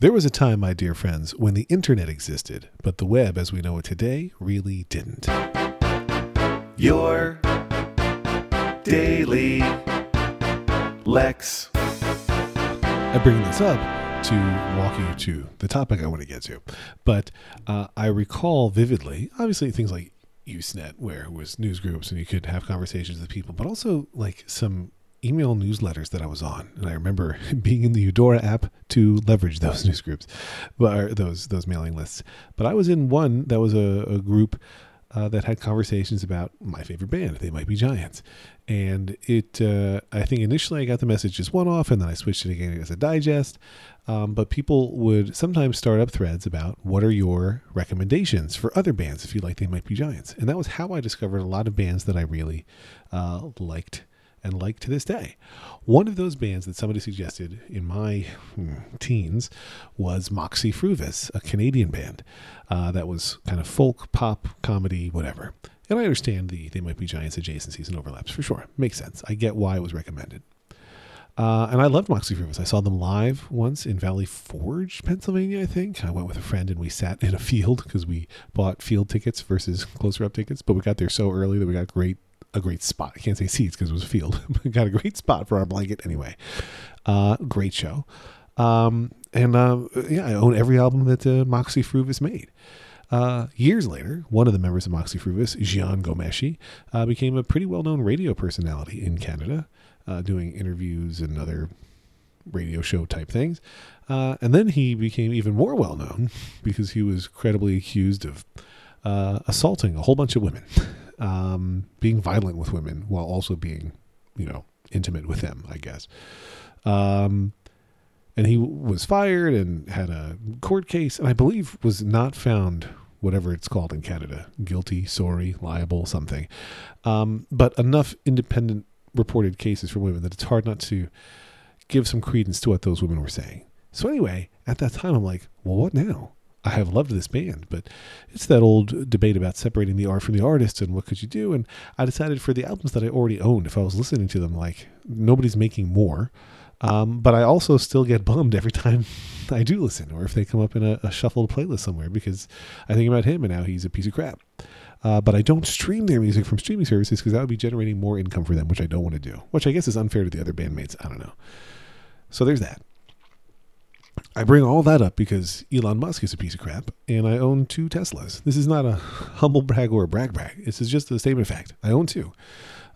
There was a time, my dear friends, when the internet existed, but the web as we know it today really didn't. Your daily Lex. I bring this up to walk you to the topic I want to get to. But uh, I recall vividly, obviously, things like Usenet, where it was news groups and you could have conversations with people, but also like some email newsletters that I was on, and I remember being in the Eudora app to leverage those news groups, or those those mailing lists. But I was in one that was a, a group uh, that had conversations about my favorite band. They might be Giants, and it. Uh, I think initially I got the message as one off, and then I switched it again as a digest. Um, but people would sometimes start up threads about what are your recommendations for other bands if you like They Might Be Giants, and that was how I discovered a lot of bands that I really uh, liked and like to this day. One of those bands that somebody suggested in my hmm, teens was Moxy Früvous, a Canadian band uh, that was kind of folk, pop, comedy, whatever. And I understand the They Might Be Giants adjacencies and overlaps for sure. Makes sense. I get why it was recommended. Uh, and I loved Moxy Früvous. I saw them live once in Valley Forge, Pennsylvania, I think. I went with a friend and we sat in a field because we bought field tickets versus closer up tickets, but we got there so early that we got great a great spot. I can't say seats because it was a field. we got a great spot for our blanket anyway. Uh, great show. Um, and uh, yeah, I own every album that uh, Moxy Früvous made. Uh, years later, one of the members of Moxy Früvous, Jian Ghomeshi, uh, became a pretty well-known radio personality in Canada, uh, doing interviews and other radio show type things. Uh, and then he became even more well-known because he was credibly accused of uh, assaulting a whole bunch of women um, being violent with women while also being, you know, intimate with them, I guess. Um, and he was fired and had a court case, and I believe was not found, whatever it's called in Canada, guilty, sorry, liable, something. Um, but enough independent reported cases from women that it's hard not to give some credence to what those women were saying. So anyway, at that time, I'm like, well, what now? I have loved this band, but it's that old debate about separating the art from the artist and what could you do. And I decided for the albums that I already owned, if I was listening to them, like nobody's making more. Um, but I also still get bummed every time I do listen, or if they come up in a, a shuffled playlist somewhere, because I think about him and now he's a piece of crap. Uh, but I don't stream their music from streaming services because that would be generating more income for them, which I don't want to do, which I guess is unfair to the other bandmates. I don't know. So there's that. I bring all that up because Elon Musk is a piece of crap and I own two Teslas. This is not a humble brag or a brag brag. This is just a statement of fact. I own two.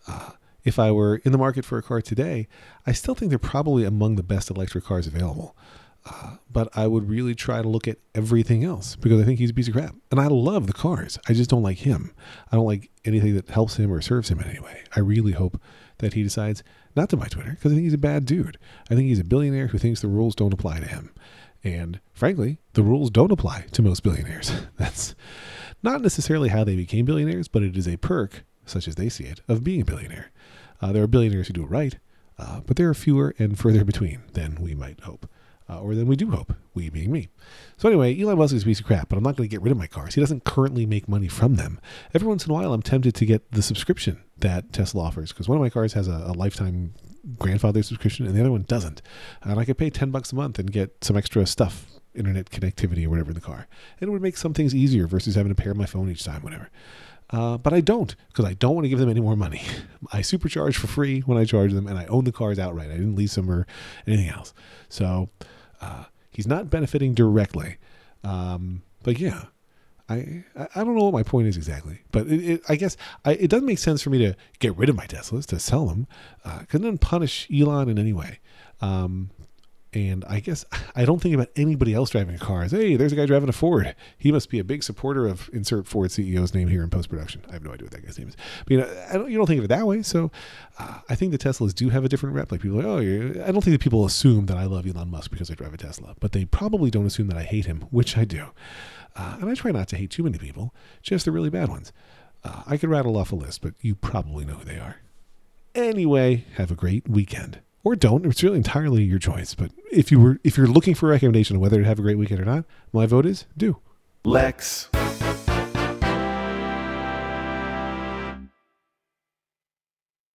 Uh, if I were in the market for a car today, I still think they're probably among the best electric cars available. Uh, but I would really try to look at everything else because I think he's a piece of crap. And I love the cars. I just don't like him. I don't like anything that helps him or serves him in any way. I really hope that he decides not to buy Twitter because I think he's a bad dude. I think he's a billionaire who thinks the rules don't apply to him. And frankly, the rules don't apply to most billionaires. That's not necessarily how they became billionaires, but it is a perk, such as they see it, of being a billionaire. Uh, there are billionaires who do it right, uh, but there are fewer and further between than we might hope uh, or than we do hope, we being me. So anyway, Elon Musk is a piece of crap, but I'm not going to get rid of my cars. He doesn't currently make money from them. Every once in a while, I'm tempted to get the subscription that Tesla offers because one of my cars has a, a, lifetime grandfather subscription and the other one doesn't. And I could pay 10 bucks a month and get some extra stuff, internet connectivity or whatever in the car. And it would make some things easier versus having to pair my phone each time, whatever. Uh, but I don't because I don't want to give them any more money. I supercharge for free when I charge them, and I own the cars outright. I didn't lease them or anything else. So uh, he's not benefiting directly. Um, but yeah, I I don't know what my point is exactly, but it, it, I guess I, it doesn't make sense for me to get rid of my Teslas to sell them, because uh, it doesn't punish Elon in any way. Um, and I guess I don't think about anybody else driving a car as, hey, there's a guy driving a Ford. He must be a big supporter of insert Ford CEO's name here in post production. I have no idea what that guy's name is. But you know, don't, you don't think of it that way. So uh, I think the Teslas do have a different rep. Like people are like, oh, I don't think that people assume that I love Elon Musk because I drive a Tesla, but they probably don't assume that I hate him, which I do. Uh, and I try not to hate too many people, just the really bad ones. Uh, I could rattle off a list, but you probably know who they are. Anyway, have a great weekend or don't. It's really entirely your choice. But if you were if you're looking for a recommendation on whether to have a great weekend or not, my vote is do. Lex.